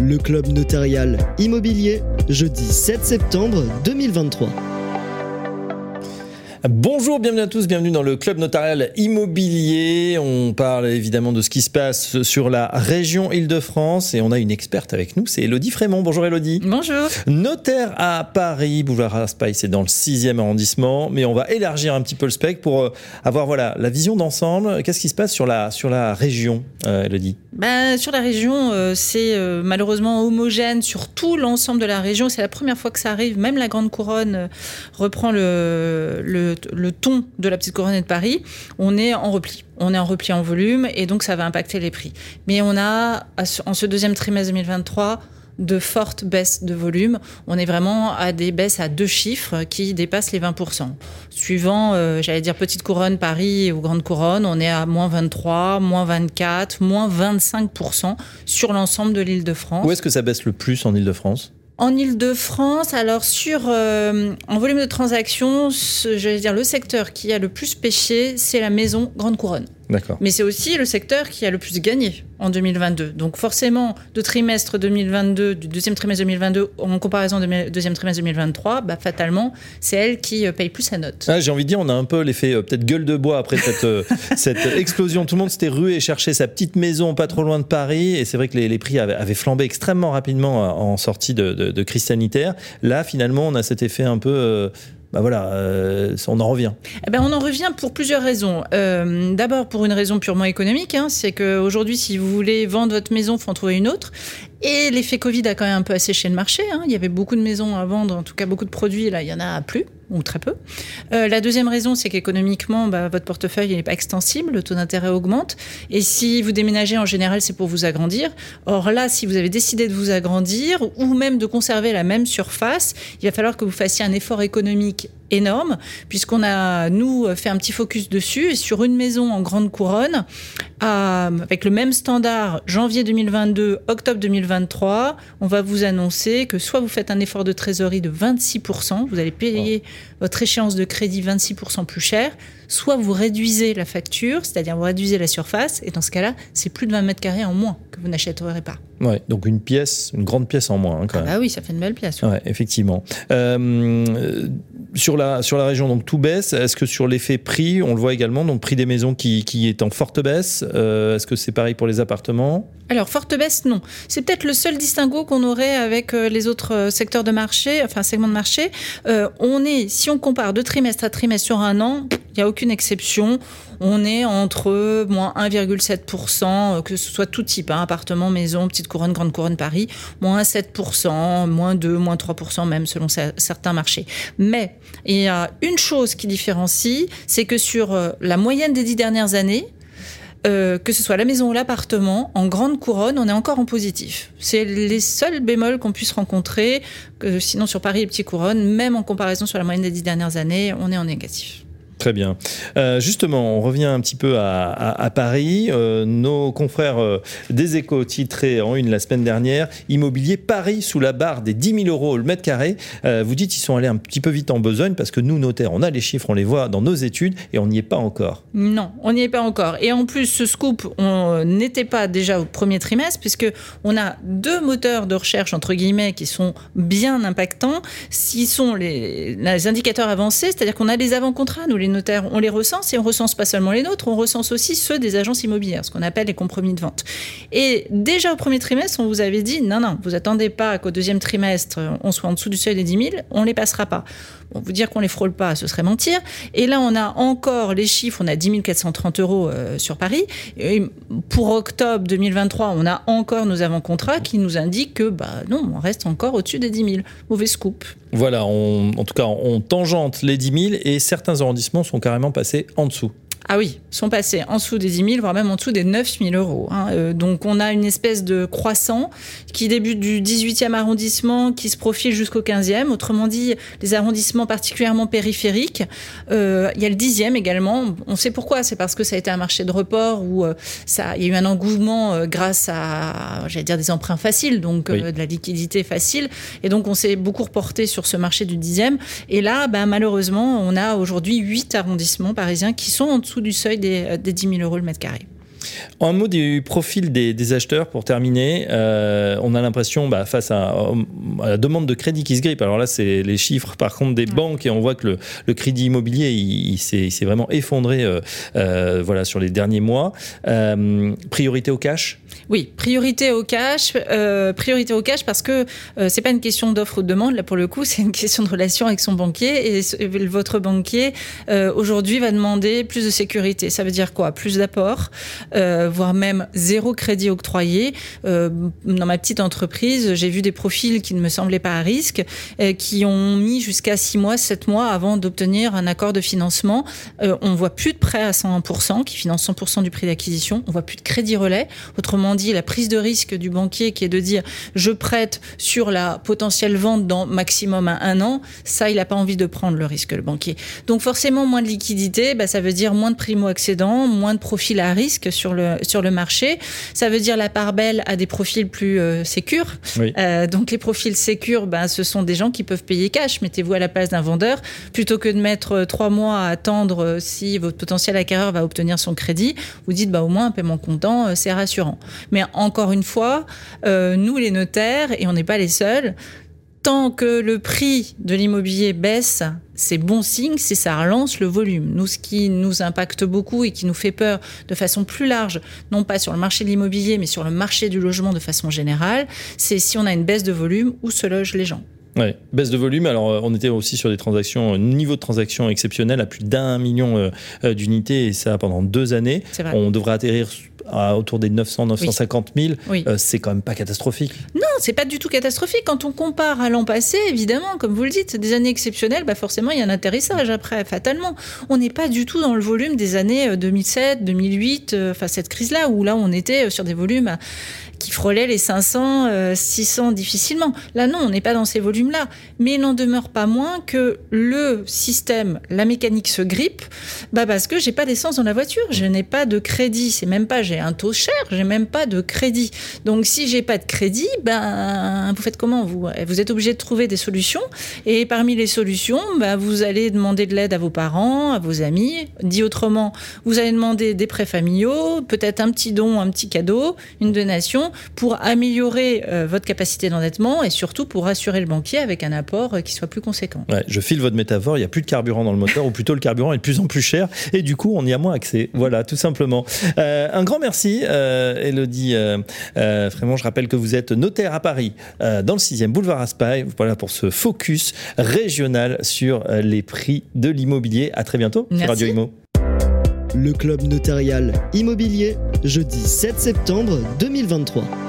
le club notarial immobilier, jeudi 7 septembre 2023. Bonjour, bienvenue à tous, bienvenue dans le club notarial immobilier. On parle évidemment de ce qui se passe sur la région Île-de-France et on a une experte avec nous, c'est Elodie Frémont. Bonjour Elodie. Bonjour. Notaire à Paris, boulevard Raspail, c'est dans le 6e arrondissement, mais on va élargir un petit peu le spectre pour euh, avoir voilà, la vision d'ensemble. Qu'est-ce qui se passe sur la, sur la région, euh, Elodie ben, Sur la région, euh, c'est malheureusement homogène sur tout l'ensemble de la région. C'est la première fois que ça arrive. Même la Grande Couronne reprend le, le le, ton de la petite couronne de Paris, on est en repli. On est en repli en volume et donc ça va impacter les prix. Mais on a, en ce deuxième trimestre 2023, de fortes baisses de volume. On est vraiment à des baisses à deux chiffres qui dépassent les 20%. Suivant, euh, j'allais dire petite couronne Paris ou grande couronne, on est à moins 23, moins 24, moins 25% sur l'ensemble de l'île de France. Où est-ce que ça baisse le plus en île de France en Ile-de-France, alors sur euh, en volume de transactions, dire le secteur qui a le plus pêché, c'est la maison Grande Couronne. Mais c'est aussi le secteur qui a le plus gagné en 2022. Donc forcément, de trimestre 2022, du deuxième trimestre 2022 en comparaison du deuxième trimestre 2023, bah, fatalement, c'est elle qui euh, paye plus sa note. Ah, j'ai envie de dire, on a un peu l'effet euh, peut-être gueule de bois après cette, euh, cette explosion. Tout le monde s'était rué chercher sa petite maison pas trop loin de Paris. Et c'est vrai que les, prix avaient, flambé extrêmement rapidement en sortie de, crise sanitaire. Là, finalement, on a cet effet un peu bah voilà, euh, on en revient. Eh ben on en revient pour plusieurs raisons. Euh, d'abord pour une raison purement économique, hein, c'est qu'aujourd'hui, si vous voulez vendre votre maison, il faut en trouver une autre. Et l'effet Covid a quand même un peu asséché le marché. Hein. Il y avait beaucoup de maisons à vendre, en tout cas beaucoup de produits. Là, il y en a plus ou très peu. Euh, la deuxième raison, c'est qu'économiquement, bah, votre portefeuille n'est pas extensible, le taux d'intérêt augmente. Et si vous déménagez, en général, c'est pour vous agrandir. Or là, si vous avez décidé de vous agrandir ou même de conserver la même surface, il va falloir que vous fassiez un effort économique énorme, puisqu'on a, nous, fait un petit focus dessus. Et sur une maison en grande couronne, avec le même standard, janvier 2022, octobre 2023, on va vous annoncer que soit vous faites un effort de trésorerie de 26%, vous allez payer votre échéance de crédit 26% plus cher, soit vous réduisez la facture, c'est-à-dire vous réduisez la surface, et dans ce cas-là, c'est plus de 20 mètres carrés en moins que vous n'achèterez pas. Ouais, donc une pièce, une grande pièce en moins. Hein, quand ah oui, ça fait une belle pièce. Ouais, effectivement. Euh, sur la, région, donc tout baisse. Est-ce que sur l'effet prix, on le voit également, donc prix des maisons qui, qui est en forte baisse euh, Est-ce que c'est pareil pour les appartements? Alors, forte baisse, non. C'est peut-être le seul distinguo qu'on aurait avec euh, les autres euh, secteurs de marché, enfin segments de marché. on est, si on compare de trimestre à trimestre sur un an, n'y a aucune exception. On est entre moins 1,7%, que ce soit tout type, hein, appartement, maison, petite couronne, grande couronne, Paris, moins 7%, moins 2, moins 3% même selon certains marchés. Mais il y a une chose qui différencie, c'est que sur euh, la moyenne des dix dernières années, euh, que ce soit la maison ou l'appartement, en grande couronne, on est encore en positif. C'est les seuls bémols qu'on puisse rencontrer. sinon, sur Paris et Petit Couronne, même en comparaison sur la moyenne des dix dernières années, on est en négatif. Très bien. Euh, justement, on revient un petit peu à, Paris. Euh, nos confrères euh, des échos titrés en une la semaine dernière, Immobilier Paris sous la barre des 10 000 euros le mètre carré. vous dites qu'ils sont allés un petit peu vite en besogne parce que nous, notaires, on a les chiffres, on les voit dans nos études et on n'y est pas encore. Non, on n'y est pas encore. Et en plus, ce scoop, on n'était pas déjà au premier trimestre puisque on a deux moteurs de recherche, entre guillemets, qui sont bien impactants. S'ils sont les, les indicateurs avancés, c'est-à-dire qu'on a les avant-contrats, nous les on les recense et on recense pas seulement les nôtres, on recense aussi ceux des agences immobilières, ce qu'on appelle les compromis de vente. Et déjà au premier trimestre, on vous avait dit non, non, vous attendez pas qu'au deuxième trimestre, on soit en dessous du seuil des 10 000, on les passera pas. Vous dire qu'on les frôle pas, ce serait mentir. Et là, on a encore les chiffres, on a 10 430 euros euh, sur Paris. Et pour octobre 2023, on a encore nos avant-contrats qui nous indiquent que bah non, on reste encore au-dessus des 10 000. Mauvais scoop. Voilà, en tout cas, on tangente les 10 000 et certains arrondissements sont carrément passés en dessous. Ah oui, sont passés en dessous des 10 000, voire même en dessous des 9 000 euros. Hein. Euh, donc on a une espèce de croissant qui débute du 18e arrondissement, qui se profile jusqu'au 15e. Autrement dit, les arrondissements particulièrement périphériques. Euh, il y a le 10e également. On sait pourquoi. C'est parce que ça a été un marché de report où euh, ça, il y a eu un engouement grâce à, j'allais dire, des emprunts faciles, donc de la liquidité facile. Et donc on s'est beaucoup reporté sur ce marché du 10e. Et là, bah, malheureusement, on a aujourd'hui 8 arrondissements parisiens qui sont en dessous du seuil des, des 10 000 euros le mètre carré. Un mot du profil des, acheteurs pour terminer. Euh, on a l'impression, bah, face à, la demande de crédit qui se grippe, alors là, c'est les chiffres par contre des banques et on voit que le, crédit immobilier, il, s'est vraiment effondré euh, euh, voilà, sur les derniers mois. priorité au cash? Oui, priorité au cash. priorité au cash parce que c'est pas une question d'offre ou de demande, là pour le coup, c'est une question de relation avec son banquier et votre banquier aujourd'hui va demander plus de sécurité. Ça veut dire quoi? Plus d'apport euh, voire même zéro crédit octroyé. Euh, dans ma petite entreprise, j'ai vu des profils qui ne me semblaient pas à risque, euh, qui ont mis jusqu'à 6 mois, 7 mois avant d'obtenir un accord de financement. on voit plus de prêts à 101% qui financent 100% du prix d'acquisition. On voit plus de crédit relais. Autrement dit, la prise de risque du banquier qui est de dire je prête sur la potentielle vente dans maximum un an, ça, il n'a pas envie de prendre le risque, le banquier. Donc forcément, moins de liquidité, bah, ça veut dire moins de primo-accédants, moins de profils à risque sur le, sur le marché. Ça veut dire la part belle a des profils plus euh, sécures. Euh, donc les profils sécures, ben, ce sont des gens qui peuvent payer cash. Mettez-vous à la place d'un vendeur. Plutôt que de mettre euh, trois mois à attendre euh, si votre potentiel acquéreur va obtenir son crédit, vous dites bah, au moins un paiement comptant, c'est rassurant. Mais encore une fois, nous les notaires, et on n'est pas les seuls, tant que le prix de l'immobilier baisse, c'est bon signe, c'est ça relance le volume. Nous, ce qui nous impacte beaucoup et qui nous fait peur de façon plus large, non pas sur le marché de l'immobilier, mais sur le marché du logement de façon générale, c'est si on a une baisse de volume, où se logent les gens. Ouais, baisse de volume. Alors, euh, on était aussi sur des transactions, un niveau de transaction exceptionnel à plus d'un million euh, euh, d'unités et ça pendant deux années. On devrait atterrir à autour des 900, 950 000, c'est quand même pas catastrophique. Non, c'est pas du tout catastrophique. Quand on compare à l'an passé, évidemment, comme vous le dites, des années exceptionnelles, bah forcément, il y a un atterrissage après, fatalement. On n'est pas du tout dans le volume des années 2007, 2008, enfin cette crise-là, où là, on était sur des volumes qui frôlaient les 500, 600 difficilement. Là, non, on n'est pas dans ces volumes là Mais il n'en demeure pas moins que le système, la mécanique se grippe, bah parce que j'ai pas d'essence dans la voiture, je n'ai pas de crédit, c'est même pas j'ai un taux cher, j'ai même pas de crédit. Donc si j'ai pas de crédit, ben vous faites comment vous? Vous êtes obligé de trouver des solutions et parmi les solutions, ben, vous allez demander de l'aide à vos parents, à vos amis. Dit autrement, vous allez demander des prêts familiaux, peut-être un petit don, un petit cadeau, une donation pour améliorer euh, votre capacité d'endettement et surtout pour rassurer le banquier avec un apport euh, qui soit plus conséquent. je file votre métaphore, il n'y a plus de carburant dans le moteur, ou plutôt le carburant est de plus en plus cher, et du coup, on y a moins accès. Voilà, tout simplement. Euh, un grand merci, Elodie Vraiment, je rappelle que vous êtes notaire à Paris, dans le 6e boulevard Aspaille. Voilà pour ce focus régional sur les prix de l'immobilier. À très bientôt sur Radio Imo. Le club notarial immobilier, jeudi 7 septembre 2023.